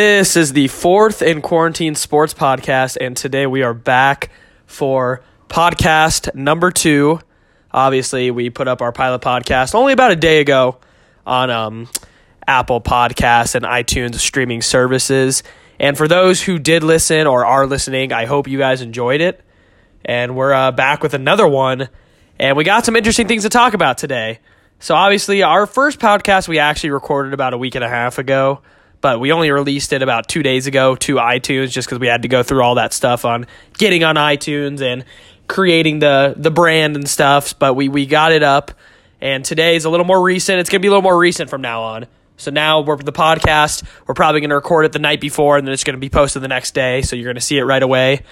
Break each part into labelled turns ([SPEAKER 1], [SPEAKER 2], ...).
[SPEAKER 1] This is the fourth in quarantine sports podcast, and today we are back for podcast number two. Obviously, we put up our pilot podcast only about a day ago on um, Apple Podcasts and iTunes streaming services. And for those who did listen or are listening, I hope you guys enjoyed it. And we're uh, back with another one. And we got some interesting things to talk about today. So, obviously, our first podcast we actually recorded about a week and a half ago, but we only released it about two days ago to iTunes just because we had to go through all that stuff on getting on iTunes and creating the, the brand and stuff. But we, we got it up. And today is a little more recent. It's to be a little more recent from now on. So now we're the podcast. We're probably to record it the night before, and then it's to be posted the next day. So you're to see it right away.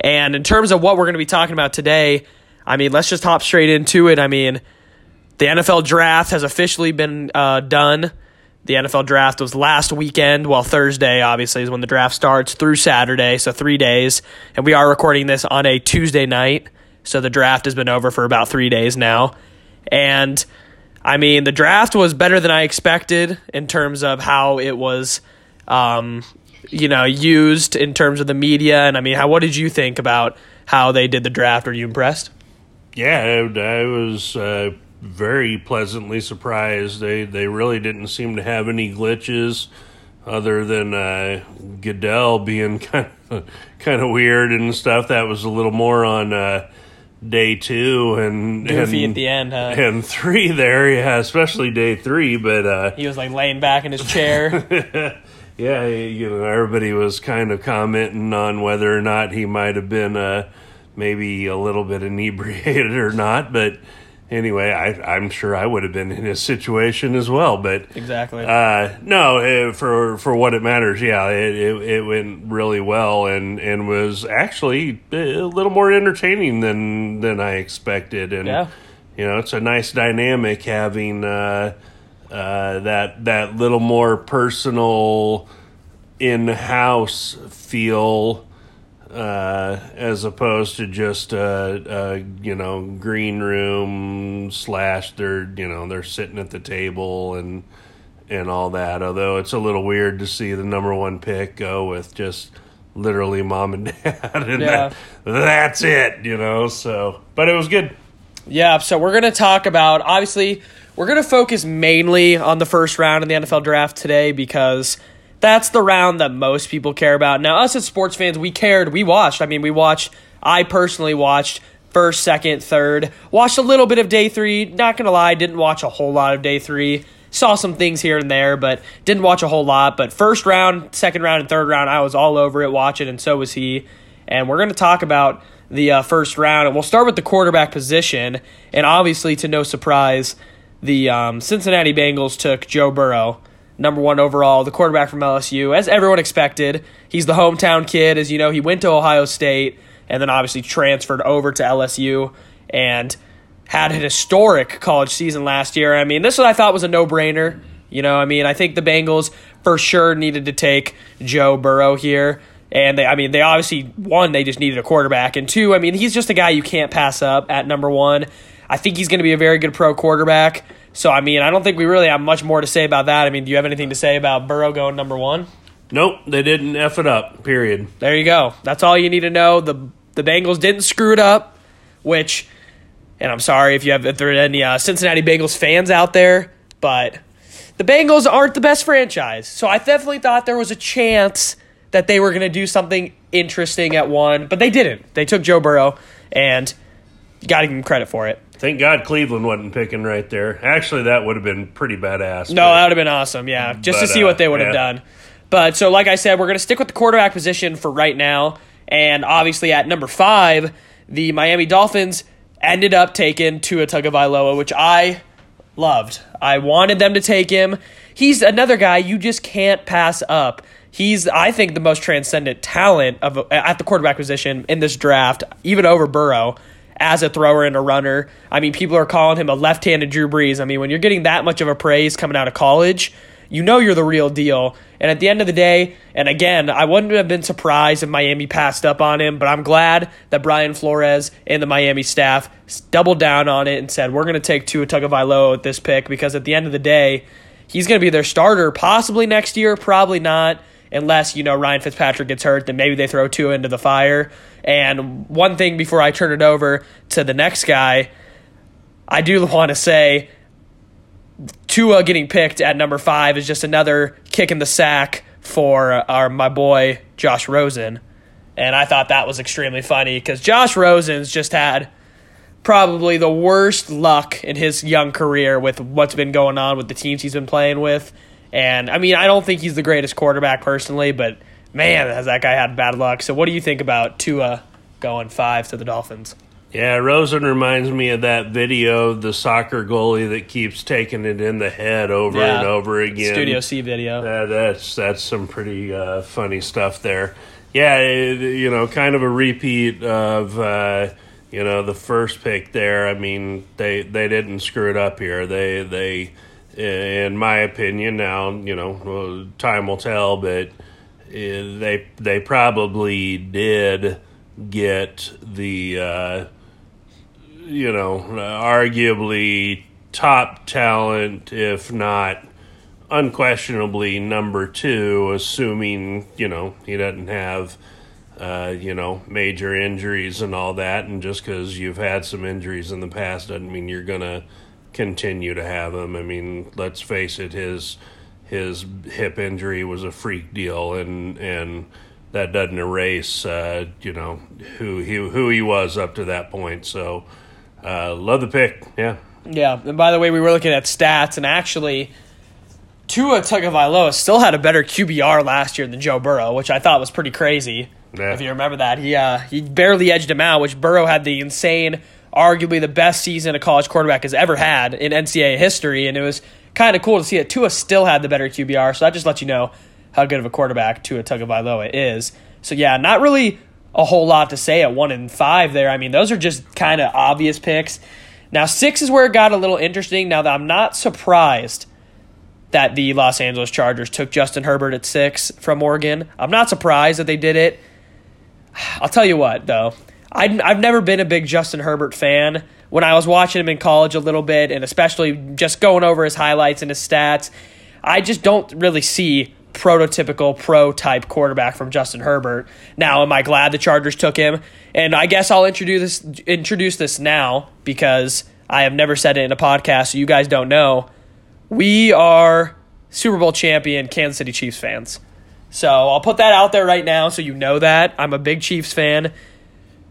[SPEAKER 1] And in terms of what we're to be talking about today, I mean, let's just hop straight into it. I mean, the NFL draft has officially been uh, done. The NFL draft was last weekend. Well, Thursday, obviously, is when the draft starts through Saturday, so three days. And we are recording this on a Tuesday night. So the draft has been over for about three days now. And I mean, the draft was better than I expected in terms of how it was, um, you know, used in terms of the media. And I mean, how what did you think about how they did the draft? Are you impressed?
[SPEAKER 2] Yeah, I, was uh, very pleasantly surprised. They they really didn't seem to have any glitches, other than uh, Goodell being kind of kind of weird and stuff. That was a little more on. Uh, day two and
[SPEAKER 1] Goofy
[SPEAKER 2] and,
[SPEAKER 1] at the end, huh?
[SPEAKER 2] and three there, yeah, especially day three. But uh,
[SPEAKER 1] He was like laying back in his chair.
[SPEAKER 2] yeah, you know, everybody was kind of commenting on whether or not he might have been uh, maybe a little bit inebriated or not. But anyway, I, I'm sure I would have been in his situation as well. But
[SPEAKER 1] exactly.
[SPEAKER 2] uh, no, eh, for for what it matters, yeah, it, it, it went really well and, and was actually a little more entertaining than than I expected. And
[SPEAKER 1] Yeah.
[SPEAKER 2] you know, it's a nice dynamic having uh, uh, that that little more personal in house feel. Uh, as opposed to just uh, uh, you know green room slash they're you know they're sitting at the table and and all that. Although it's a little weird to see the number one pick go with just literally mom and dad, and
[SPEAKER 1] Yeah.
[SPEAKER 2] that, that's it, you know. So, but it was good.
[SPEAKER 1] Yeah, so we're going to talk about obviously we're going to focus mainly on the first round in the NFL draft today because that's the round that most people care about. Now, us as sports fans, we cared, we watched. I mean, we watched I personally watched first, second, third, watched a little bit of day 3. Not to lie, didn't watch a whole lot of day 3. Saw some things here and there, but didn't watch a whole lot. But first round, second round, and third round, I was all over it watching, and so was he. And we're to talk about the uh, first round, and we'll start with the quarterback position. And obviously, to no surprise, the um, Cincinnati Bengals took Joe Burrow, number one overall, the quarterback from LSU, as everyone expected. He's the hometown kid, as you know. He went to Ohio State and then obviously transferred over to LSU and had an historic college season last year. I mean, this what I thought was a no brainer. You know, I mean, I think the Bengals for sure needed to take Joe Burrow here. And they, I mean, they obviously one, they just needed a quarterback, and two, I mean, he's just a guy you can't pass up at number one. I think he's going to be a very good pro quarterback. So, I mean, I don't think we really have much more to say about that. I mean, do you have anything to say about Burrow going number one?
[SPEAKER 2] Nope, they didn't f it up. Period.
[SPEAKER 1] There you go. That's all you need to know. The the Bengals didn't screw it up, which, and I'm sorry if you have if there are any uh, Cincinnati Bengals fans out there, but the Bengals aren't the best franchise. So I definitely thought there was a chance that they were going to do something interesting at one, but they didn't. They took Joe Burrow, and you got to give him credit for it.
[SPEAKER 2] Thank God Cleveland wasn't picking right there. Actually, that would have been pretty badass.
[SPEAKER 1] No,
[SPEAKER 2] but-
[SPEAKER 1] that would have been awesome. Yeah, just to see
[SPEAKER 2] uh,
[SPEAKER 1] what they would have done. But so, like I said, we're going to stick with the quarterback position for right now. And obviously, at number five, the Miami Dolphins ended up taking Tua Tagovailoa, which I loved. I wanted them to take him. He's another guy you just can't pass up. He's, I think, the most transcendent talent of at the quarterback position in this draft, even over Burrow as a thrower and a runner. I mean, people are calling him a left-handed Drew Brees. I mean, when you're getting that much of a praise coming out of college, you know you're the real deal. And at the end of the day, and again, I wouldn't have been surprised if Miami passed up on him, but I'm glad that Brian Flores and the Miami staff doubled down on it and said, we're going to take Tua Tagovailoa at this pick because at the end of the day, he's going to be their starter possibly next year, probably not. Unless, you know, Ryan Fitzpatrick gets hurt, then maybe they throw Tua into the fire. And one thing before I turn it over to the next guy, I do want to say Tua getting picked at number five is just another kick in the sack for our my boy Josh Rosen. And I thought that was extremely funny because Josh Rosen's just had probably the worst luck in his young career with what's been going on with the teams he's been playing with. And I mean, I don't think he's the greatest quarterback personally, but man, has that guy had bad luck. So, what do you think about Tua going five to the Dolphins?
[SPEAKER 2] Yeah, Rosen reminds me of that video, of the soccer goalie that keeps taking it in the head over
[SPEAKER 1] Yeah.
[SPEAKER 2] and over again.
[SPEAKER 1] Studio C video.
[SPEAKER 2] That, that's that's some pretty uh, funny stuff there. Yeah, it, you know, kind of a repeat of uh, you know the first pick there. I mean, they they didn't screw it up here. They they, in my opinion, now you know time will tell, but uh, they they probably did get the uh, you know arguably top talent, if not unquestionably number two, assuming you know he doesn't have uh, you know major injuries and all that, and just because you've had some injuries in the past doesn't mean you're gonna continue to have him. I mean, let's face it, his his hip injury was a freak deal, and and that doesn't erase uh, you know who he who he was up to that point. So uh, love the pick, yeah.
[SPEAKER 1] Yeah, and by the way, we were looking at stats, and actually, Tua Tagovailoa still had a better QBR last year than Joe Burrow, which I thought was pretty crazy.
[SPEAKER 2] Yeah.
[SPEAKER 1] If you remember that, he uh, he barely edged him out, which Burrow had the insane, arguably the best season a college quarterback has ever had in NCAA history, and it was kind of cool to see it. Tua still had the better QBR, so that just lets you know how good of a quarterback Tua Tagovailoa is. So yeah, not really a whole lot to say at one and five there. I mean, those are just kind of obvious picks. Now six is where it got a little interesting. Now that I'm not surprised that the Los Angeles Chargers took Justin Herbert at six from Oregon. I'm not surprised that they did it. I'll tell you what, though. I, I've never been a big Justin Herbert fan. When I was watching him in college a little bit, and especially just going over his highlights and his stats, I just don't really see prototypical pro type quarterback from Justin Herbert. Now, am I glad the Chargers took him? And I guess I'll introduce this, introduce this now because I have never said it in a podcast, so you guys don't know. We are Super Bowl champion Kansas City Chiefs fans. So I'll put that out there right now so you know that. I'm a big Chiefs fan.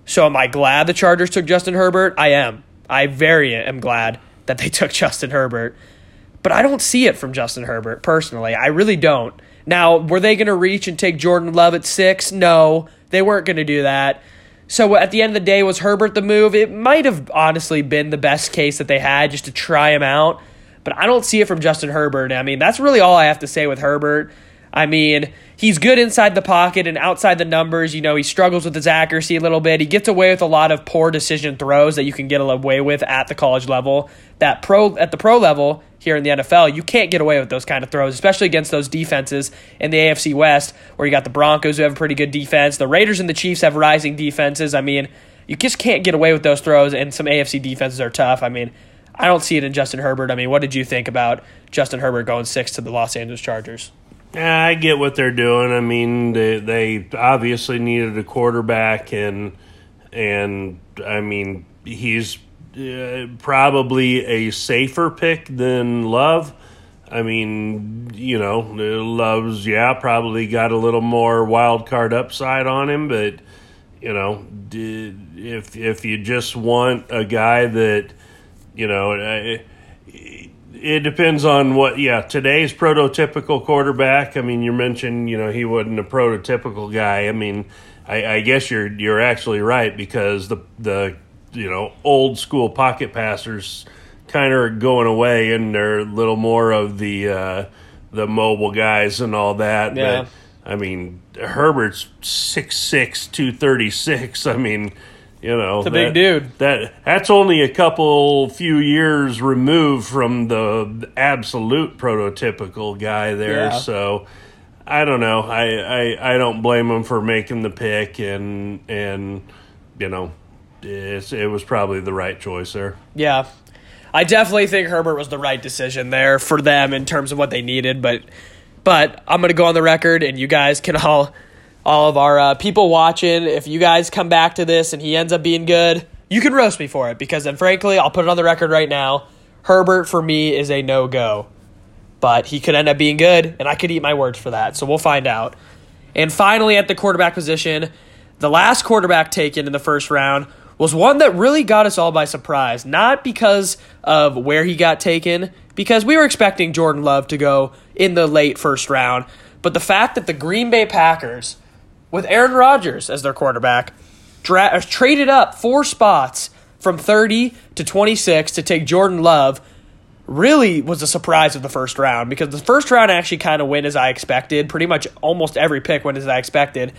[SPEAKER 1] So am I glad the Chargers took Justin Herbert? I am. I very am glad that they took Justin Herbert. But I don't see it from Justin Herbert personally. I really don't. Now, were they going to reach and take Jordan Love at six? No, they weren't going to do that. So at the end of the day, was Herbert the move? It might have honestly been the best case that they had just to try him out. But I don't see it from Justin Herbert. I mean, that's really all I have to say with Herbert. I mean, he's good inside the pocket and outside the numbers. You know, he struggles with his accuracy a little bit. He gets away with a lot of poor decision throws that you can get away with at the college level. That pro at the pro level here in the NFL, you can't get away with those kind of throws, especially against those defenses in the AFC West, where you got the Broncos who have a pretty good defense. The Raiders and the Chiefs have rising defenses. I mean, you just can't get away with those throws, and some AFC defenses are tough. I mean, I don't see it in Justin Herbert. I mean, what did you think about Justin Herbert going six to the Los Angeles Chargers?
[SPEAKER 2] Yeah, I get what they're doing. I mean, they, they obviously needed a quarterback, and and I mean, he's uh, probably a safer pick than Love. I mean, you know, Love's yeah probably got a little more wild card upside on him, but you know, if if you just want a guy that you know. uh, it depends on what yeah today's prototypical quarterback. I mean you mentioned you know he wasn't a prototypical guy. I mean i, I guess you're you're actually right because the the you know old school pocket passers kind of are going away and they're a little more of the uh the mobile guys and all that.
[SPEAKER 1] Yeah.
[SPEAKER 2] but i mean herbert's 6'6 236 i mean you know
[SPEAKER 1] a big dude.
[SPEAKER 2] that that's only a couple few years removed from the absolute prototypical guy there
[SPEAKER 1] Yeah.
[SPEAKER 2] so i don't know I, I i don't blame him for making the pick and and you know it's, it was probably the right choice there
[SPEAKER 1] Yeah. I definitely think Herbert was the right decision there for them in terms of what they needed, but But I'm going to go on the record, and you guys can all, all of our uh, people watching, if you guys come back to this and he ends up being good, you can roast me for it because then, frankly, I'll put it on the record right now. Herbert for me is a no go, but he could end up being good, and I could eat my words for that. So we'll find out. And finally, at the quarterback position, the last quarterback taken in the first round was one that really got us all by surprise. Not because of where he got taken, because we were expecting Jordan Love to go in the late first round, but the fact that the Green Bay Packers, with Aaron Rodgers as their quarterback, dra- uh, traded up four spots from 30 to 26 to take Jordan Love really was a surprise of the first round because the first round actually kind of went as I expected. Pretty much almost every pick went as I expected.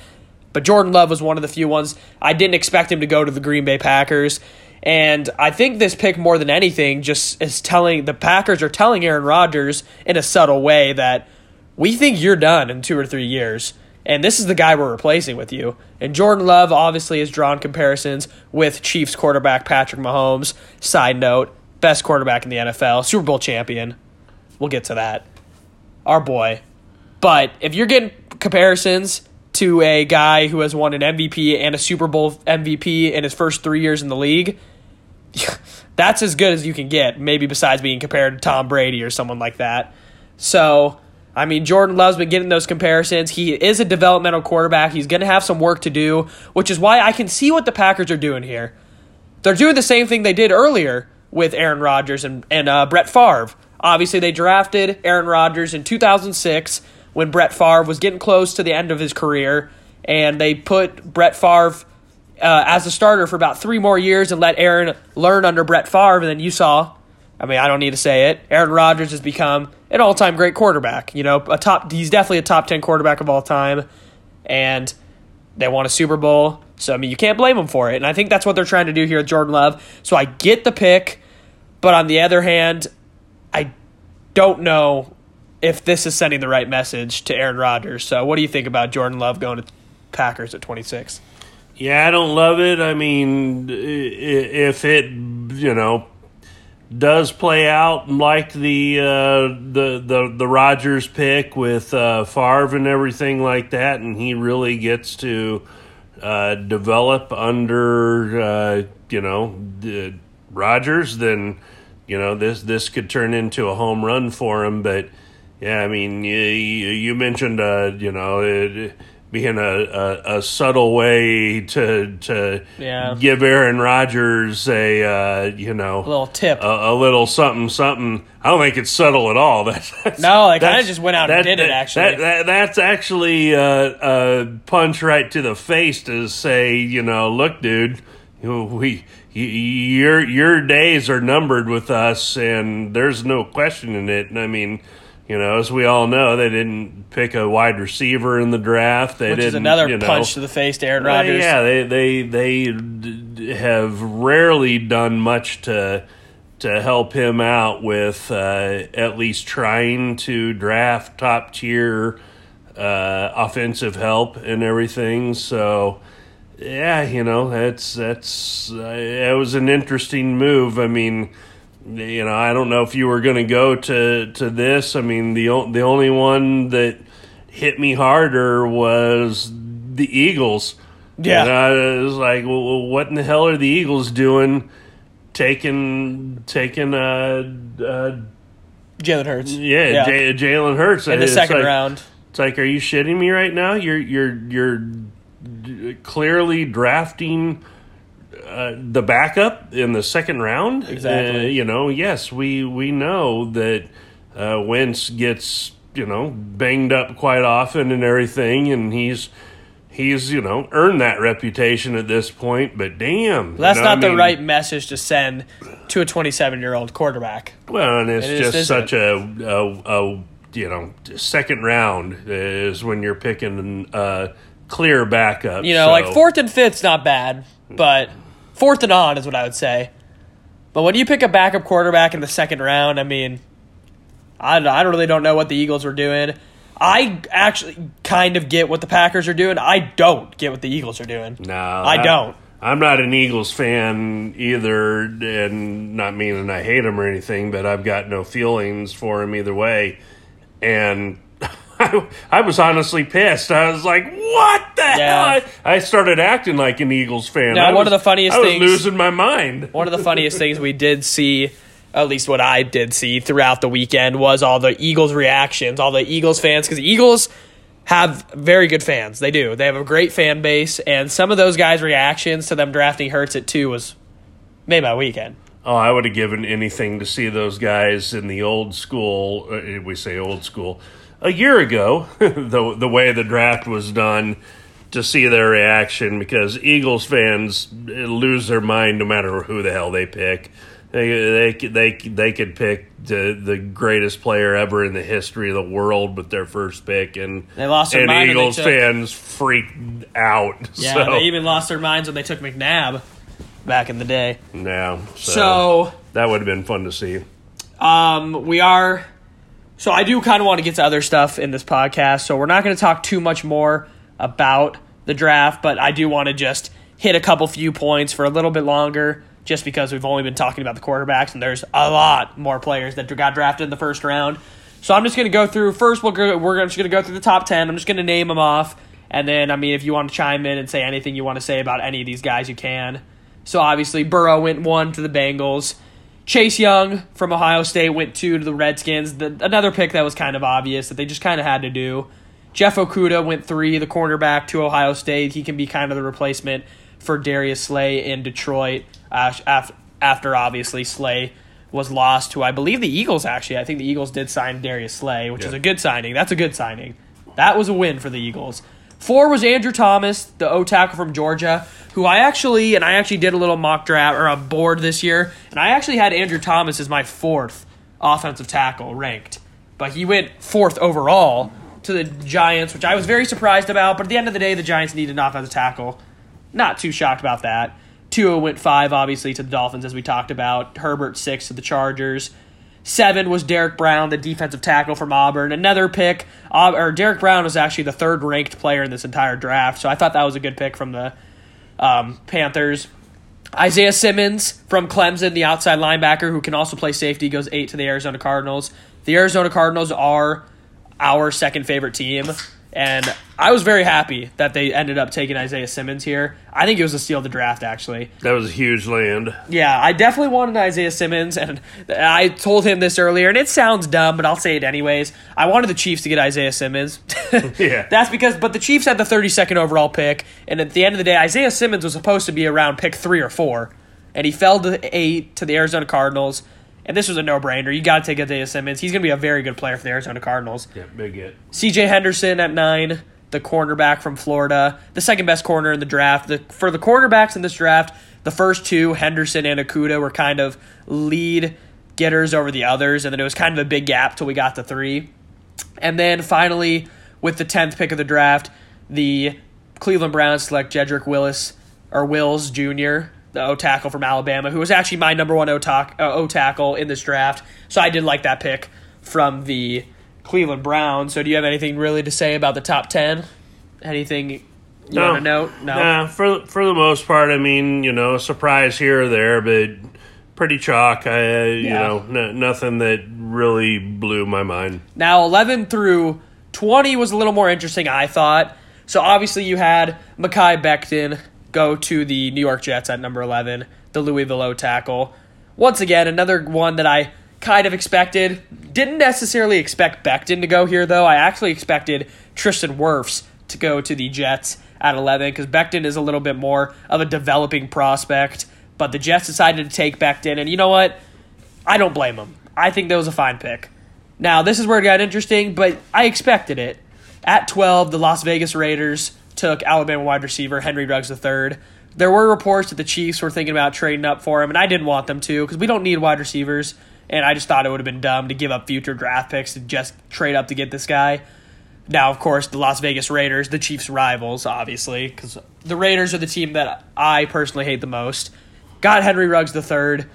[SPEAKER 1] But Jordan Love was one of the few ones I didn't expect him to go to the Green Bay Packers. And I think this pick, more than anything, just is telling the Packers are telling Aaron Rodgers in a subtle way that we think you're done in two or three years. And this is the guy we're replacing with you. And Jordan Love obviously has drawn comparisons with Chiefs quarterback Patrick Mahomes. Side note, best quarterback in the NFL, Super Bowl champion. We'll get to that. Our boy. But if you're getting comparisons to a guy who has won an MVP and a Super Bowl MVP in his first three years in the league, that's as good as you can get, maybe besides being compared to Tom Brady or someone like that. So, I mean, Jordan Love's been getting those comparisons. He is a developmental quarterback. He's going to have some work to do, which is why I can see what the Packers are doing here. They're doing the same thing they did earlier with Aaron Rodgers and, and uh, Brett Favre. Obviously, they drafted Aaron Rodgers in 2006 when Brett Favre was getting close to the end of his career, and they put Brett Favre uh, as a starter for about three more years and let Aaron learn under Brett Favre. And then you saw, I mean, I don't need to say it. Aaron Rodgers has become an all-time great quarterback. You know, a top. He's definitely a top ten quarterback of all time, and they won a Super Bowl. So I mean, you can't blame them for it. And I think that's what they're trying to do here with Jordan Love. So I get the pick, but on the other hand, I don't know if this is sending the right message to Aaron Rodgers. So, what do you think about Jordan Love going to Packers at 26?
[SPEAKER 2] Yeah, I don't love it. I mean, if it, you know, does play out like the uh, the the the Rodgers pick with uh, Favre and everything like that, and he really gets to uh, develop under uh, you know the Rodgers, then you know this this could turn into a home run for him. But yeah, I mean, you, you mentioned, uh, you know, it being a, a, a, subtle way to to
[SPEAKER 1] yeah.
[SPEAKER 2] give Aaron Rodgers a uh, you know
[SPEAKER 1] a little tip,
[SPEAKER 2] a, a, little something something. I don't think it's subtle at all. That's, that's
[SPEAKER 1] no, I kind of just went out that, and did that, it. Actually,
[SPEAKER 2] that, that's actually a, a, punch right to the face to say, you know, look, dude, we. Your your days are numbered with us, and there's no question in it. And I mean, you know, as we all know, they didn't pick a wide receiver in the draft. They
[SPEAKER 1] Which
[SPEAKER 2] didn't,
[SPEAKER 1] is another
[SPEAKER 2] you know,
[SPEAKER 1] punch to the face to Aaron Rodgers.
[SPEAKER 2] yeah, they they they have rarely done much to to help him out with uh, at least trying to draft top tier uh, offensive help and everything. So, yeah, you know, that's that's uh, it was an interesting move. I mean you know, I don't know if you were going to go to to this. I mean, the the only one that hit me harder was the Eagles.
[SPEAKER 1] Yeah,
[SPEAKER 2] and I was like, well, what in the hell are the Eagles doing? Taking taking uh, uh
[SPEAKER 1] Jalen Hurts.
[SPEAKER 2] Yeah, yeah. J- Jalen Hurts
[SPEAKER 1] in the
[SPEAKER 2] it's
[SPEAKER 1] second
[SPEAKER 2] like,
[SPEAKER 1] round.
[SPEAKER 2] It's like, are you shitting me right now? You're you're you're clearly drafting uh, the backup in the second round.
[SPEAKER 1] Exactly.
[SPEAKER 2] Uh, you know, yes, we we know that uh, Wentz gets you know banged up quite often and everything, and he's he's you know earned that reputation at this point. But damn,
[SPEAKER 1] that's
[SPEAKER 2] you know
[SPEAKER 1] not the
[SPEAKER 2] mean?
[SPEAKER 1] right message to send to a 27 year old quarterback.
[SPEAKER 2] Well, and it's it just such a, a, a you know second round is when you're picking a uh, clear backup.
[SPEAKER 1] You know,
[SPEAKER 2] so.
[SPEAKER 1] like fourth and fifth's not bad, but fourth and on is what I would say. But when you pick a backup quarterback in the second round, I mean, I, I really don't know what the Eagles were doing. I actually kind of get what the Packers are doing. I don't get what the Eagles are doing.
[SPEAKER 2] No,
[SPEAKER 1] I don't.
[SPEAKER 2] I'm not an Eagles fan either, and not meaning I hate them or anything, but I've got no feelings for them either way. And I, I was honestly pissed. I was like, "What the
[SPEAKER 1] Yeah.
[SPEAKER 2] hell?" I, I started acting like an Eagles fan.
[SPEAKER 1] No,
[SPEAKER 2] I
[SPEAKER 1] one
[SPEAKER 2] was-
[SPEAKER 1] of the funniest
[SPEAKER 2] I was
[SPEAKER 1] things-
[SPEAKER 2] losing my mind.
[SPEAKER 1] One of the funniest things we did see, at least what I did see throughout the weekend, was all the Eagles reactions, all the Eagles fans, because Eagles have very good fans. They do. They have a great fan base, and some of those guys' reactions to them drafting Hurts at two was made my weekend.
[SPEAKER 2] Oh, I would have given anything to see those guys in the old school. Uh, we say old school. A year ago, the the way the draft was done, to see their reaction because Eagles fans lose their mind no matter who the hell they pick. They they they they could pick the the greatest player ever in the history of the world with their first pick, and
[SPEAKER 1] They lost their
[SPEAKER 2] and
[SPEAKER 1] mind
[SPEAKER 2] Eagles fans freaked out.
[SPEAKER 1] Yeah,
[SPEAKER 2] so,
[SPEAKER 1] they even lost their minds when they took McNabb back in the day.
[SPEAKER 2] now so,
[SPEAKER 1] So
[SPEAKER 2] that would have been fun to see.
[SPEAKER 1] Um, we are. So I do kind of want to get to other stuff in this podcast. So we're not going to talk too much more about the draft, but I do want to just hit a couple few points for a little bit longer, just because we've only been talking about the quarterbacks, and there's a lot more players that got drafted in the first round. So I'm just going to go through. First, we'll go, we're just going to go through the top ten. I'm just going to name them off, and then I mean, if you want to chime in and say anything you want to say about any of these guys, you can. So obviously, Burrow went one to the Bengals. Chase Young from Ohio State went two to the Redskins. The, another pick that was kind of obvious that they just kind of had to do. Jeff Okudah went three, the cornerback to Ohio State. He can be kind of the replacement for Darius Slay in Detroit uh, after obviously Slay was lost to I believe the Eagles actually. I think the Eagles did sign Darius Slay, which is a good signing. That's a good signing. That was a win for the Eagles. Four was Andrew Thomas, the O tackle from Georgia, who I actually and I actually did a little mock draft or a board this year, and I actually had Andrew Thomas as my fourth offensive tackle ranked, but he went fourth overall to the Giants, which I was very surprised about. But at the end of the day, the Giants needed an offensive tackle. Not too shocked about that. Tua went five, obviously, to the Dolphins, as we talked about. Herbert six to the Chargers. Seven was Derrick Brown, the defensive tackle from Auburn. Another pick, or Derrick Brown was actually the third ranked player in this entire draft, so I thought that was a good pick from the um, Panthers. Isaiah Simmons from Clemson, the outside linebacker who can also play safety, goes eight to the Arizona Cardinals. The Arizona Cardinals are our second favorite team, and I was very happy that they ended up taking Isaiah Simmons here. I think it was a steal of the draft, actually.
[SPEAKER 2] That was a huge land.
[SPEAKER 1] Yeah, I definitely wanted Isaiah Simmons, and I told him this earlier, and it sounds dumb, but I'll say it anyways. I wanted the Chiefs to get Isaiah Simmons.
[SPEAKER 2] Yeah.
[SPEAKER 1] That's because, but the Chiefs had the 32nd overall pick, and at the end of the day, Isaiah Simmons was supposed to be around pick three or four, and he fell to eight to the Arizona Cardinals, and this was a no brainer. You got to take Isaiah Simmons. He's going to be a very good player for the Arizona Cardinals.
[SPEAKER 2] Yeah, big hit.
[SPEAKER 1] CJ Henderson at nine, the cornerback from Florida, the second best corner in the draft. The, for the quarterbacks in this draft, the first two, Henderson and Okudah, were kind of lead getters over the others, and then it was kind of a big gap till we got the three. And then finally, with the 10th pick of the draft, the Cleveland Browns select Jedrick Willis, or Wills Jr., the O tackle from Alabama, who was actually my number one O uh, tackle in this draft. So I did like that pick from the Cleveland Browns. So do you have anything really to say about the top 10? Anything you want to note? No.
[SPEAKER 2] Nah, for for the most part, I mean, you know, surprise here or there, but pretty chalk. I, uh, you know, n- nothing that really blew my mind.
[SPEAKER 1] Now, 11 through 20 was a little more interesting, I thought. So, obviously, you had Mekhi Becton go to the New York Jets at number 11, the Louisville O tackle. Once again, another one that I kind of expected. Didn't necessarily expect Becton to go here, though. I actually expected Tristan Wirfs to go to the Jets at 11 because Becton is a little bit more of a developing prospect. But the Jets decided to take Becton, and you know what? I don't blame them. I think that was a fine pick. Now, this is where it got interesting, but I expected it. At 12, the Las Vegas Raiders took Alabama wide receiver Henry Ruggs III. There were reports that the Chiefs were thinking about trading up for him, and I didn't want them to because we don't need wide receivers, and I just thought it would have been dumb to give up future draft picks to just trade up to get this guy. Now, of course, the Las Vegas Raiders, the Chiefs' rivals, obviously, because the Raiders are the team that I personally hate the most. Got Henry Ruggs III.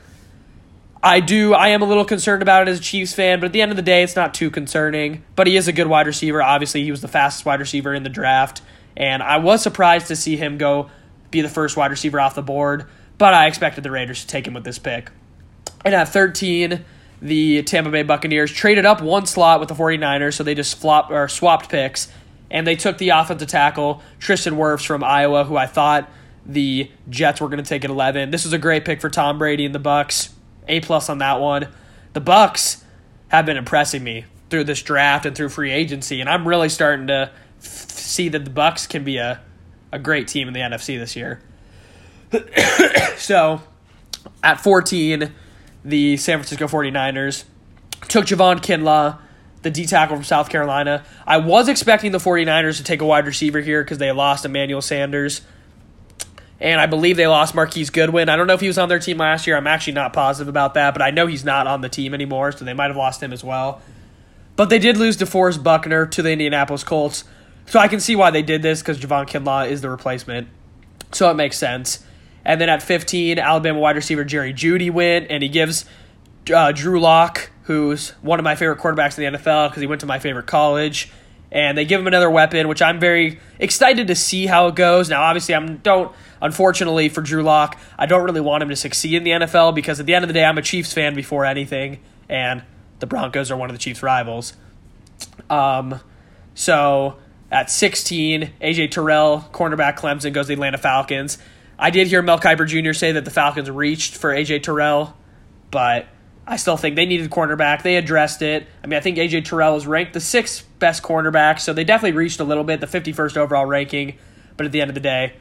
[SPEAKER 1] I do. I am a little concerned about it as a Chiefs fan, but at the end of the day, it's not too concerning. But he is a good wide receiver. Obviously, he was the fastest wide receiver in the draft, and I was surprised to see him go be the first wide receiver off the board. But I expected the Raiders to take him with this pick. And at 13, the Tampa Bay Buccaneers traded up one slot with the 49ers, so they just flopped or swapped picks, and they took the offensive tackle Tristan Wirfs from Iowa, who I thought the Jets were going to take at 11. This was a great pick for Tom Brady and the Bucks. A plus on that one. The Bucks have been impressing me through this draft and through free agency, and I'm really starting to f- see that the Bucks can be a a great team in the NFC this year. so, at 14, the San Francisco 49ers took Javon Kinlaw, the D tackle from South Carolina. I was expecting the 49ers to take a wide receiver here because they lost Emmanuel Sanders. And I believe they lost Marquise Goodwin. I don't know if he was on their team last year. I'm actually not positive about that, but I know he's not on the team anymore, so they might have lost him as well. But they did lose DeForest Buckner to the Indianapolis Colts. So I can see why they did this because Javon Kinlaw is the replacement. So it makes sense. And then at 15, Alabama wide receiver Jerry Jeudy went, and he gives uh, Drew Lock, who's one of my favorite quarterbacks in the NFL because he went to my favorite college, and they give him another weapon, which I'm very excited to see how it goes. Now, obviously, I'm don't unfortunately for Drew Lock, I don't really want him to succeed in the NFL because at the end of the day, I'm a Chiefs fan before anything, and the Broncos are one of the Chiefs' rivals. Um, so at 16, AJ Terrell, cornerback Clemson, goes to the Atlanta Falcons. I did hear Mel Kiper Jr. say that the Falcons reached for AJ Terrell, but I still think they needed cornerback. They addressed it. I mean, I think AJ Terrell is ranked the sixth best cornerback, so they definitely reached a little bit, the 51st overall ranking. But at the end of the day,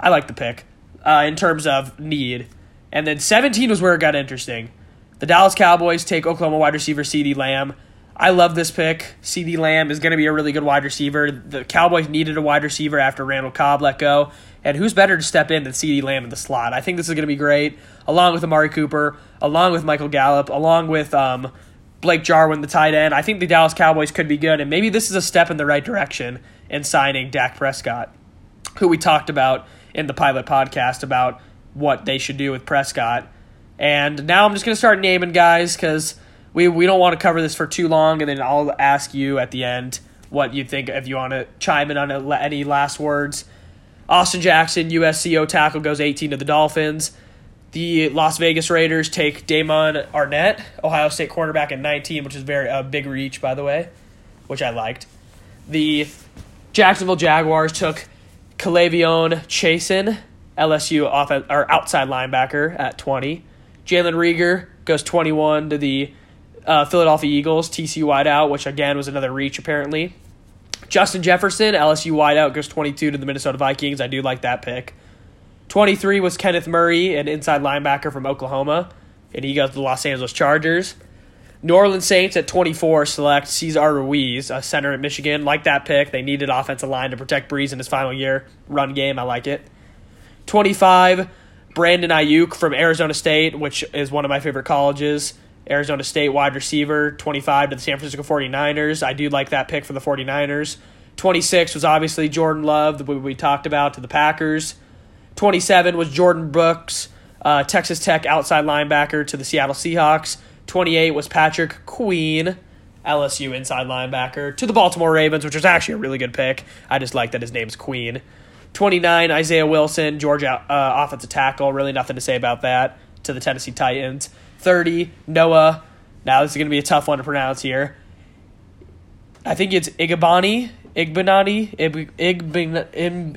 [SPEAKER 1] I like the pick uh, in terms of need. And then 17 was where it got interesting. The Dallas Cowboys take Oklahoma wide receiver CeeDee Lamb. I love this pick. CeeDee Lamb is going to be a really good wide receiver. The Cowboys needed a wide receiver after Randall Cobb let go. And who's better to step in than CeeDee Lamb in the slot? I think this is going to be great, along with Amari Cooper, along with Michael Gallup, along with um, Blake Jarwin, the tight end. I think the Dallas Cowboys could be good, and maybe this is a step in the right direction in signing Dak Prescott, who we talked about in the pilot podcast about what they should do with Prescott. And now I'm just going to start naming guys because we, we don't want to cover this for too long, and then I'll ask you at the end what you think if you want to chime in on any last words. Austin Jackson, USCO tackle, goes 18 to the Dolphins. The Las Vegas Raiders take Damon Arnette, Ohio State cornerback at 19, which is very a big reach, by the way, which I liked. The Jacksonville Jaguars took K'Lavon Chaisson, LSU off or outside linebacker at 20. Jalen Reagor goes 21 to the uh, Philadelphia Eagles, TC wideout, which again was another reach apparently. Justin Jefferson, LSU wideout, goes 22 to the Minnesota Vikings. I do like that pick. 23 was Kenneth Murray, an inside linebacker from Oklahoma, and he goes to the Los Angeles Chargers. New Orleans Saints at 24 select Cesar Ruiz, a center at Michigan. Like that pick. They needed offensive line to protect Brees in his final year. Run game, I like it. 25, Brandon Aiyuk from Arizona State, which is one of my favorite colleges. Arizona State wide receiver, 25 to the San Francisco 49ers. I do like that pick for the 49ers. 26 was obviously Jordan Love, the we talked about, to the Packers. 27 was Jordyn Brooks, uh, Texas Tech outside linebacker to the Seattle Seahawks. 28 was Patrick Queen, LSU inside linebacker, to the Baltimore Ravens, which was actually a really good pick. I just like that his name's Queen. 29, Isaiah Wilson, Georgia uh, offensive tackle. Really nothing to say about that. To the Tennessee Titans. 30, Noah. Now this is going to be a tough one to pronounce here. I think it's Igabani, Igbanani, Ig,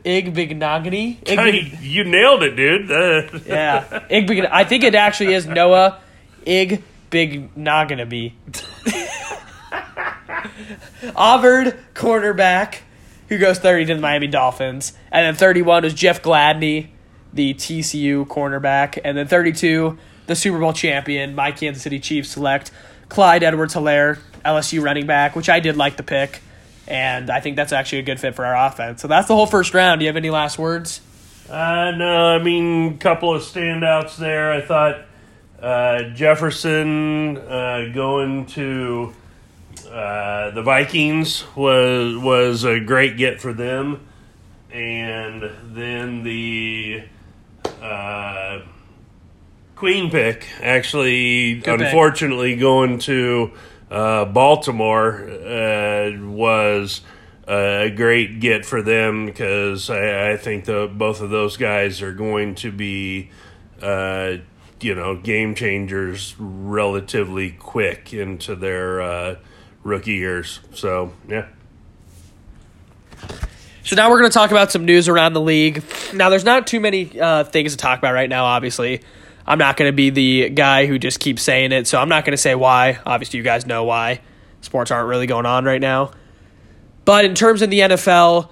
[SPEAKER 1] Igbignagani.
[SPEAKER 2] You nailed it, dude.
[SPEAKER 1] Yeah, Igbig. I think it actually is Noah Ig Big Naganabe. Auburn cornerback who goes 30 to the Miami Dolphins. And then 31 is Jeff Gladney, the TCU cornerback. And then 32, the Super Bowl champion, my Kansas City Chiefs select Clyde Edwards Helaire, LSU running back, which I did like the pick. And I think that's actually a good fit for our offense. So that's the whole first round. Do you have any last words?
[SPEAKER 2] Uh, no, I mean, a couple of standouts there. I thought uh, Jefferson uh, going to uh, the Vikings was was a great get for them, and then the uh, Queen pick actually,
[SPEAKER 1] Good pick.
[SPEAKER 2] unfortunately, going to uh, Baltimore uh, was a great get for them because I, I think the both of those guys are going to be uh, you know game changers relatively quick into their uh, rookie years. So yeah.
[SPEAKER 1] So now we're going to talk about some news around the league. Now, there's not too many uh, things to talk about right now. Obviously, I'm not going to be the guy who just keeps saying it, so I'm not going to say why. Obviously, you guys know why sports aren't really going on right now. But in terms of the NFL,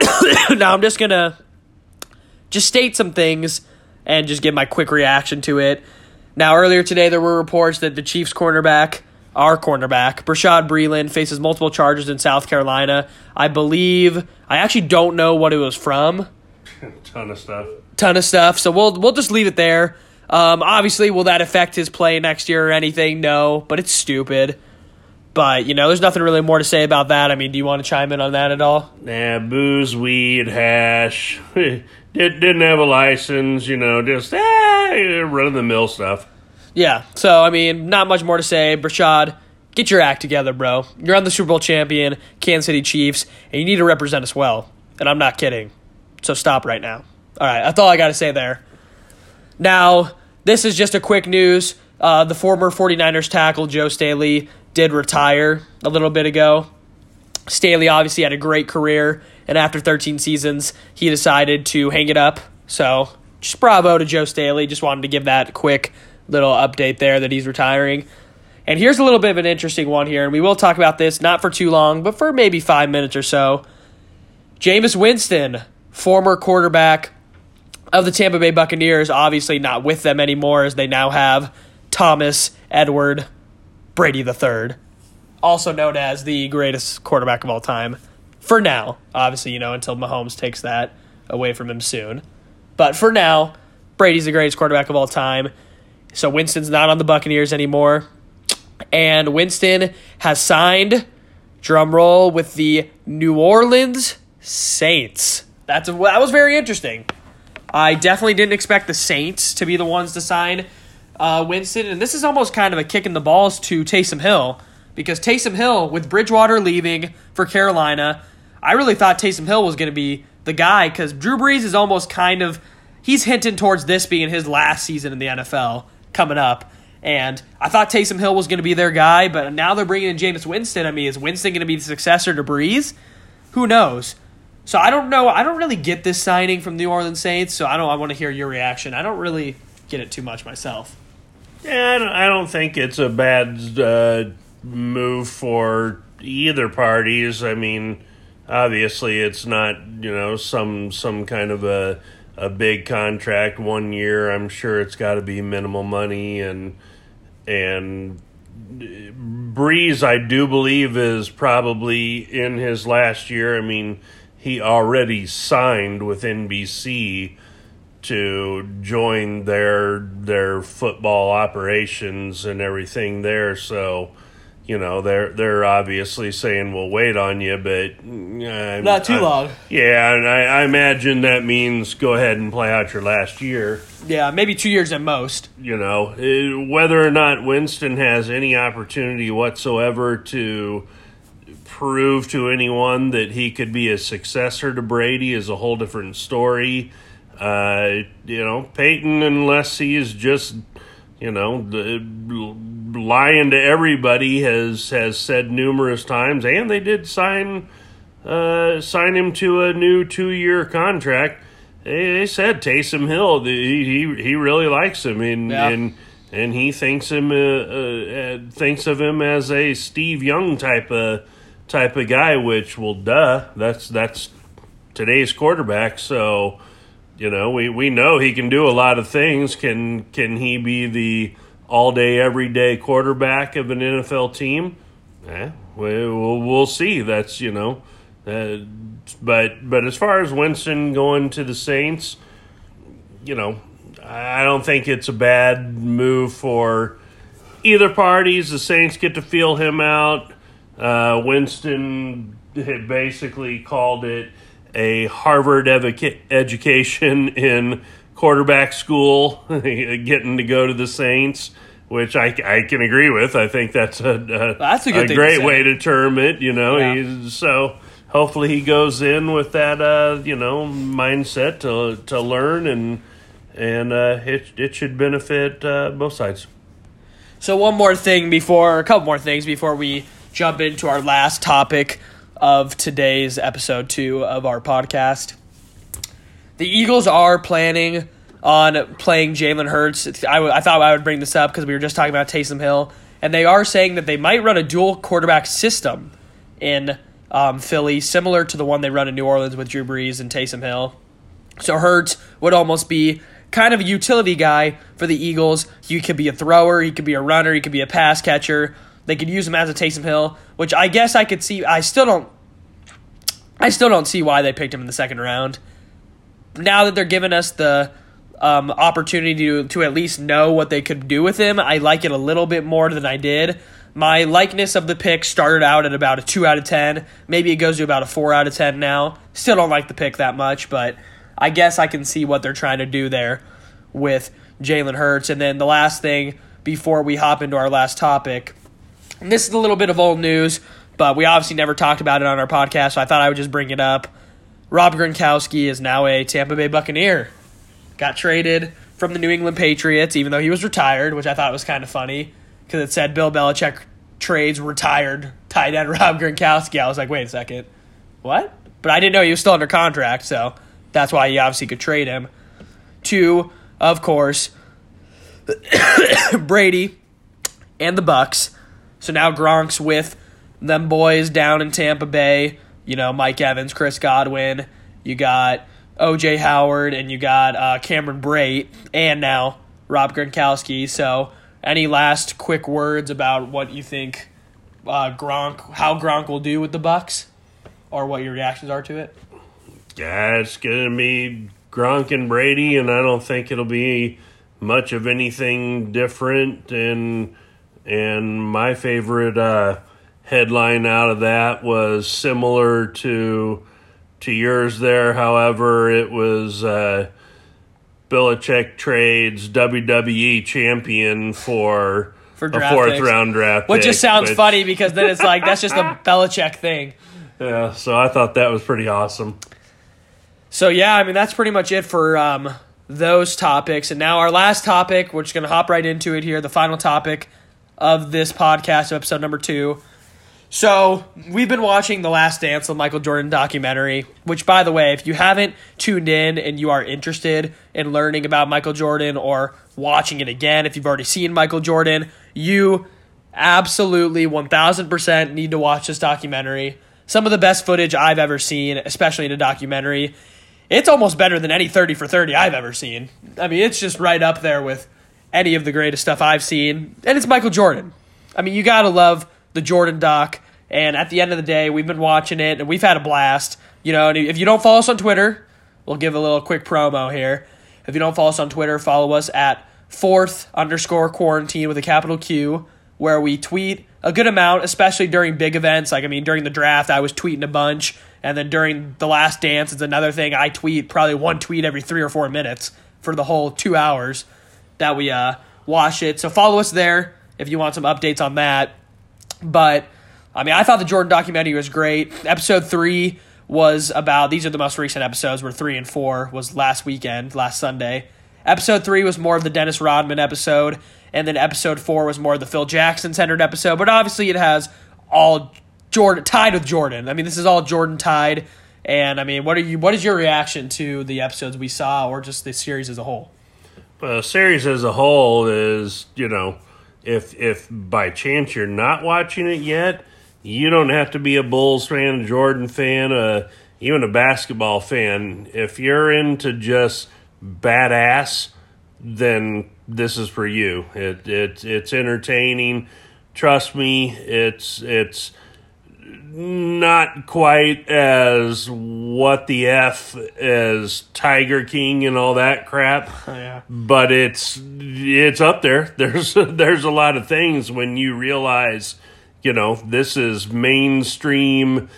[SPEAKER 1] now I'm just going to just state some things and just give my quick reaction to it. Now, earlier today, there were reports that the Chiefs cornerback our cornerback, Bashaud Breeland, faces multiple charges in South Carolina. I believe I actually don't know what it was from.
[SPEAKER 2] Ton of stuff.
[SPEAKER 1] Ton of stuff. So we'll we'll just leave it there. Um, obviously, will that affect his play next year or anything? No, but it's stupid. But you know, there's nothing really more to say about that. I mean, do you want to chime in on that at all?
[SPEAKER 2] Nah, booze, weed, hash. Did, didn't have a license, you know, just ah, run of the mill stuff.
[SPEAKER 1] Yeah. So I mean, not much more to say. Brashad, get your act together, bro. You're on the Super Bowl champion, Kansas City Chiefs, and you need to represent us well. And I'm not kidding. So stop right now. All right, that's all I got to say there. Now, this is just a quick news. Uh, the former 49ers tackle, Joe Staley, did retire a little bit ago. Staley obviously had a great career, and after 13 seasons, he decided to hang it up. So, just bravo to Joe Staley. Just wanted to give that quick little update there that he's retiring. And here's a little bit of an interesting one here, and we will talk about this not for too long, but for maybe five minutes or so. Jameis Winston, former quarterback of the Tampa Bay Buccaneers, obviously not with them anymore as they now have Thomas Edward Brady III, also known as the greatest quarterback of all time. For now, obviously, you know, until Mahomes takes that away from him soon. But for now, Brady's the greatest quarterback of all time. So Winston's not on the Buccaneers anymore. And Winston has signed, drum roll, with the New Orleans Saints. That's a, that was very interesting. I definitely didn't expect the Saints to be the ones to sign uh, Winston, and this is almost kind of a kick in the balls to Taysom Hill because Taysom Hill, with Bridgewater leaving for Carolina, I really thought Taysom Hill was going to be the guy because Drew Brees is almost kind of he's hinting towards this being his last season in the NFL coming up. And I thought Taysom Hill was going to be their guy, but now they're bringing in Jameis Winston. I mean, is Winston going to be the successor to Brees? Who knows? So I don't know. I don't really get this signing from New Orleans Saints. So I don't. I want to hear your reaction. I don't really get it too much myself.
[SPEAKER 2] Yeah, I don't, I don't think it's a bad uh, move for either parties. I mean, obviously, it's not you know some some kind of a a big contract one year. I'm sure it's got to be minimal money and and Brees, I do believe, is probably in his last year. I mean, he already signed with NBC to join their their football operations and everything there. So you know they're they're obviously saying we'll wait on you, but
[SPEAKER 1] uh, not too
[SPEAKER 2] I,
[SPEAKER 1] long.
[SPEAKER 2] Yeah, and I, I, imagine that means go ahead and play out your last year.
[SPEAKER 1] Yeah, maybe two years at most.
[SPEAKER 2] You know, uh, whether or not Winston has any opportunity whatsoever to prove to anyone that he could be a successor to Brady is a whole different story. Uh, you know, Payton, unless he is just you know, lying to everybody has has said numerous times, and they did sign uh, sign him to a new two year contract. They, they, said Taysom Hill, he he, he really likes him, and yeah. and and he thinks him uh, uh, thinks of him as a Steve Young type of type of guy. Which, well, duh, that's that's today's quarterback. So you know, we, we know he can do a lot of things. Can can he be the all day, every day quarterback of an NFL team? Eh, we'll, we'll see. That's you know, uh, but but as far as Winston going to the Saints, you know, I don't think it's a bad move for either parties. The Saints get to feel him out. Uh, Winston had basically called it a Harvard education in quarterback school, getting to go to the Saints, which I, I can agree with. I think that's a, a
[SPEAKER 1] that's a, a
[SPEAKER 2] great to way to term it. You know, yeah. so hopefully he goes in with that uh, you know mindset to to learn and and uh, it it should benefit uh, both sides.
[SPEAKER 1] So one more thing before a couple more things before we jump into our last topic of today's episode 2 of our podcast. The Eagles are planning on playing Jalen Hurts. I, w- I thought I would bring this up because we were just talking about Taysom Hill, and they are saying that they might run a dual quarterback system in um, Philly, similar to the one they run in New Orleans with Drew Brees and Taysom Hill. So Hurts would almost be kind of a utility guy for the Eagles. He could be a thrower, he could be a runner, he could be a pass catcher. They could use him as a Taysom Hill, which I guess I could see. I still don't. I still don't see why they picked him in the second round. Now that they're giving us the um, opportunity to to at least know what they could do with him, I like it a little bit more than I did. My likeness of the pick started out at about a two out of ten. Maybe it goes to about a four out of ten now. Still don't like the pick that much, but I guess I can see what they're trying to do there with Jalen Hurts. And then the last thing before we hop into our last topic, and this is a little bit of old news, but we obviously never talked about it on our podcast, so I thought I would just bring it up. Rob Gronkowski is now a Tampa Bay Buccaneer. Got traded from the New England Patriots, even though he was retired, which I thought was kind of funny because it said Bill Belichick trades retired tight end Rob Gronkowski. I was like, wait a second, what? But I didn't know he was still under contract, so that's why he obviously could trade him. To, of course, Brady and the Bucs. So now Gronk's with them boys down in Tampa Bay. You know, Mike Evans, Chris Godwin. You got OJ Howard, and you got uh, Cameron Brate, and now Rob Gronkowski. So, any last quick words about what you think uh, Gronk, how Gronk will do with the Bucs, or what your reactions are to it?
[SPEAKER 2] Yeah, it's gonna be Gronk and Brady, and I don't think it'll be much of anything different. And and my favorite uh, headline out of that was similar to to yours. There, however, it was uh, Belichick trades WWE champion for.
[SPEAKER 1] For
[SPEAKER 2] a fourth
[SPEAKER 1] picks.
[SPEAKER 2] round draft,
[SPEAKER 1] Which
[SPEAKER 2] pick,
[SPEAKER 1] just sounds
[SPEAKER 2] which-
[SPEAKER 1] funny because then it's like that's just a Belichick thing.
[SPEAKER 2] Yeah, so I thought that was pretty awesome.
[SPEAKER 1] So yeah, I mean that's pretty much it for um, those topics. And now our last topic, we're just gonna hop right into it here. The final topic of this podcast, episode number two. So we've been watching the Last Dance, the Michael Jordan documentary. Which, by the way, if you haven't tuned in and you are interested in learning about Michael Jordan or watching it again, if you've already seen Michael Jordan, you absolutely 1000% need to watch this documentary. Some of the best footage I've ever seen, especially in a documentary. It's almost better than any 30 for 30 I've ever seen. I mean, it's just right up there with any of the greatest stuff I've seen. And it's Michael Jordan. I mean, you got to love the Jordan doc. And at the end of the day, we've been watching it and we've had a blast. You know, and if you don't follow us on Twitter, we'll give a little quick promo here. If you don't follow us on Twitter, follow us at fourth underscore quarantine with a capital Q, where we tweet a good amount, especially during big events. Like, I mean, during the draft, I was tweeting a bunch. And then during the last dance, it's another thing. I tweet probably one tweet every three or four minutes for the whole two hours that we uh, watch it. So follow us there if you want some updates on that. But I mean, I thought the Jordan documentary was great. Episode three was about these are the most recent episodes. Where three and four was last weekend, last Sunday. Episode three was more of the Dennis Rodman episode, and then episode four was more of the Phil Jackson centered episode. But obviously, it has all Jordan tied with Jordan. I mean, this is all Jordan tied. And I mean, what are you? What is your reaction to the episodes we saw, or just the series as a whole?
[SPEAKER 2] Uh, series as a whole is, you know, if if by chance you're not watching it yet, you don't have to be a Bulls fan, a Jordan fan, uh, even a basketball fan. If you're into just badass, then this is for you. It it it's entertaining. Trust me, it's it's not quite as what the f as Tiger King and all that crap
[SPEAKER 1] yeah.
[SPEAKER 2] but it's it's up there. There's there's a lot of things when you realize, you know, this is mainstream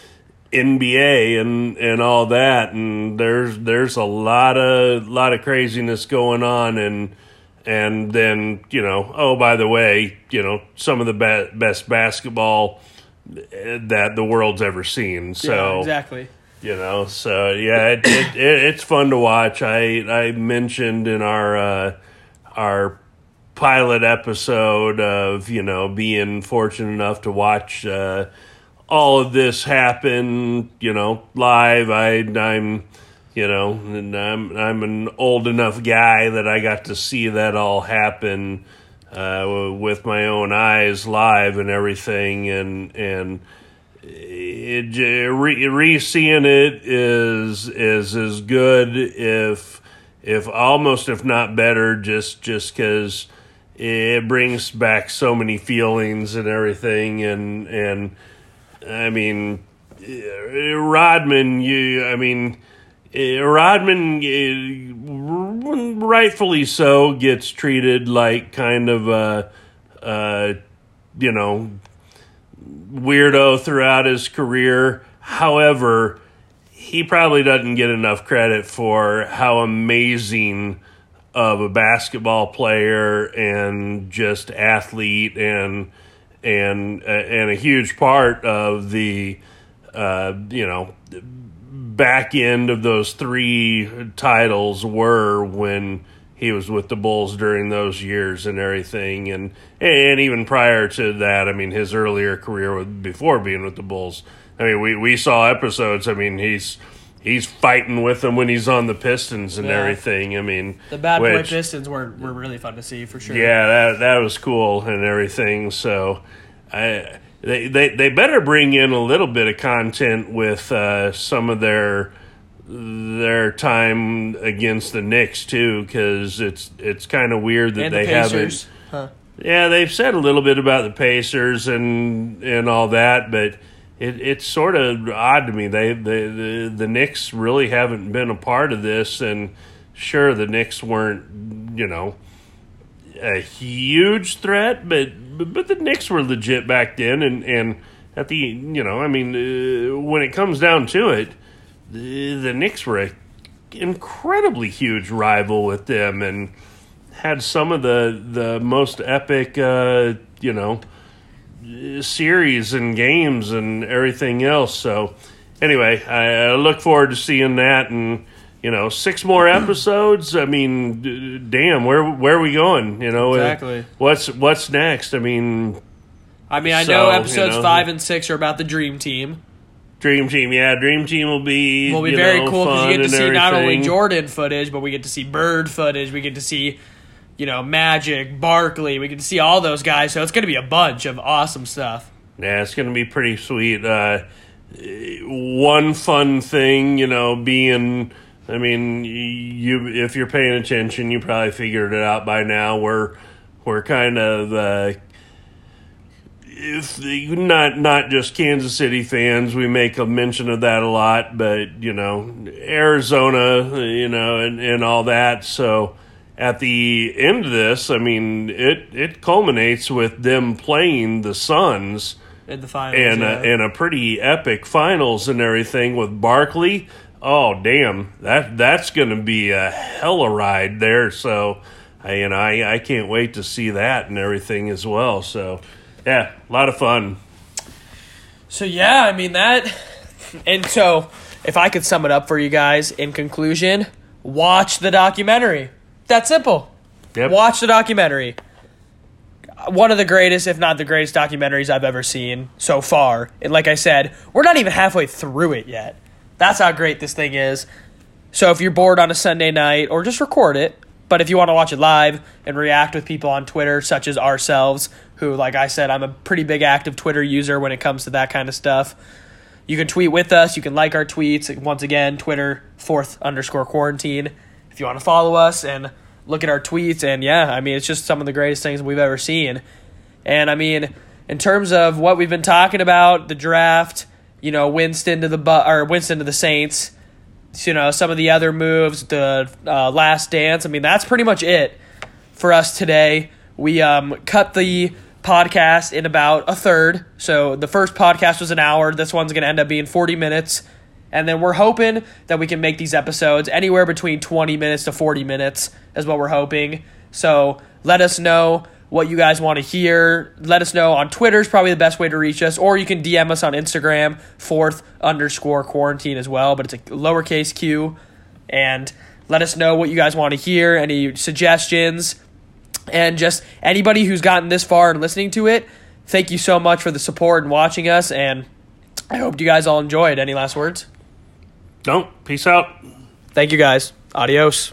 [SPEAKER 2] NBA and and all that, and there's there's a lot of lot of craziness going on, and and then you know, oh by the way, you know, some of the be- best basketball that the world's ever seen. So
[SPEAKER 1] yeah, exactly.
[SPEAKER 2] you know. So yeah, it, it, it, it's fun to watch. I I mentioned in our uh, our pilot episode of you know being fortunate enough to watch uh, all of this happen, you know, live. I I'm you know, and I'm I'm an old enough guy that I got to see that all happen uh, with my own eyes live and everything, and and it, re, re seeing it is is as good if if almost if not better just just because it brings back so many feelings and everything and and I mean Rodman you I mean Uh, Rodman uh, rightfully so gets treated like kind of a, a you know weirdo throughout his career. However, he probably doesn't get enough credit for how amazing of a basketball player and just athlete and and uh, and a huge part of the uh, you know back end of those three titles were when he was with the Bulls during those years and everything, and and even prior to that, I mean, his earlier career with, before being with the Bulls. I mean, we, we saw episodes. I mean, he's he's fighting with them when he's on the Pistons and yeah. everything. I mean,
[SPEAKER 1] the bad which, boy Pistons were were really fun to see for sure.
[SPEAKER 2] Yeah, that that was cool and everything. So, I they they they better bring in a little bit of content with uh, some of their their time against the Knicks too, because it's it's kind of weird that
[SPEAKER 1] and
[SPEAKER 2] they
[SPEAKER 1] the
[SPEAKER 2] haven't.
[SPEAKER 1] Huh.
[SPEAKER 2] Yeah, they've said a little bit about the Pacers and and all that, but it, it's sort of odd to me. They the, the the Knicks really haven't been a part of this, and sure, the Knicks weren't you know a huge threat, but but the Knicks were legit back then, and and at the you know I mean uh, when it comes down to it the, the Knicks were a incredibly huge rival with them and had some of the the most epic uh, you know series and games and everything else. So anyway, I, I look forward to seeing that and you know six more episodes. I mean, d- damn, where where are we going? You know,
[SPEAKER 1] exactly.
[SPEAKER 2] What's what's next? I mean,
[SPEAKER 1] I mean, I so, know episodes you know, five and six are about the dream team.
[SPEAKER 2] Dream Team, yeah, Dream Team will be
[SPEAKER 1] will be very know, cool because you get to see everything. not only Jordan footage, but we get to see Bird footage. We get to see, you know, Magic, Barkley. We get to see all those guys. So it's going to be a bunch of awesome stuff.
[SPEAKER 2] Yeah, it's going to be pretty sweet. Uh, one fun thing, you know, being. I mean, you if you're paying attention, you probably figured it out by now. We're we're kind of uh, if not not just Kansas City fans, we make a mention of that a lot, but you know Arizona, you know, and and all that. So at the end of this, I mean, it it culminates with them playing the Suns
[SPEAKER 1] in the finals,
[SPEAKER 2] and
[SPEAKER 1] yeah.
[SPEAKER 2] a, and a pretty epic finals and everything with Barkley. Oh damn, that that's going to be a hell of a ride there. So, and I I can't wait to see that and everything as well. So yeah, a lot of fun.
[SPEAKER 1] So yeah, I mean that, and so if I could sum it up for you guys in conclusion, watch the documentary. That simple.
[SPEAKER 2] Yep.
[SPEAKER 1] Watch the documentary. One of the greatest, if not the greatest, documentaries I've ever seen so far. And like I said, we're not even halfway through it yet. That's how great this thing is. So if you're bored on a Sunday night, or just record it, but if you want to watch it live and react with people on Twitter, such as ourselves, who, like I said, I'm a pretty big active Twitter user when it comes to that kind of stuff. You can tweet with us. You can like our tweets. Once again, Twitter, fourth underscore quarantine. If you want to follow us and look at our tweets, and yeah, I mean, it's just some of the greatest things we've ever seen. And I mean, in terms of what we've been talking about, the draft, you know, Winston to the but or Winston to the Saints, you know, some of the other moves, the uh, last dance. I mean, that's pretty much it for us today. We um, cut the podcast in about a third. So the first podcast was an hour. This one's going to end up being 40 minutes. And then we're hoping that we can make these episodes anywhere between 20 minutes to 40 minutes, is what we're hoping. So let us know what you guys want to hear. Let us know on Twitter is probably the best way to reach us, or you can DM us on Instagram, fourth underscore quarantine as well, but it's a lowercase q. And let us know what you guys want to hear, any suggestions, and just anybody who's gotten this far and listening to it. Thank you so much for the support and watching us, and I hope you guys all enjoyed. Any last words?
[SPEAKER 2] Don't. Peace out.
[SPEAKER 1] Thank you guys. Adios.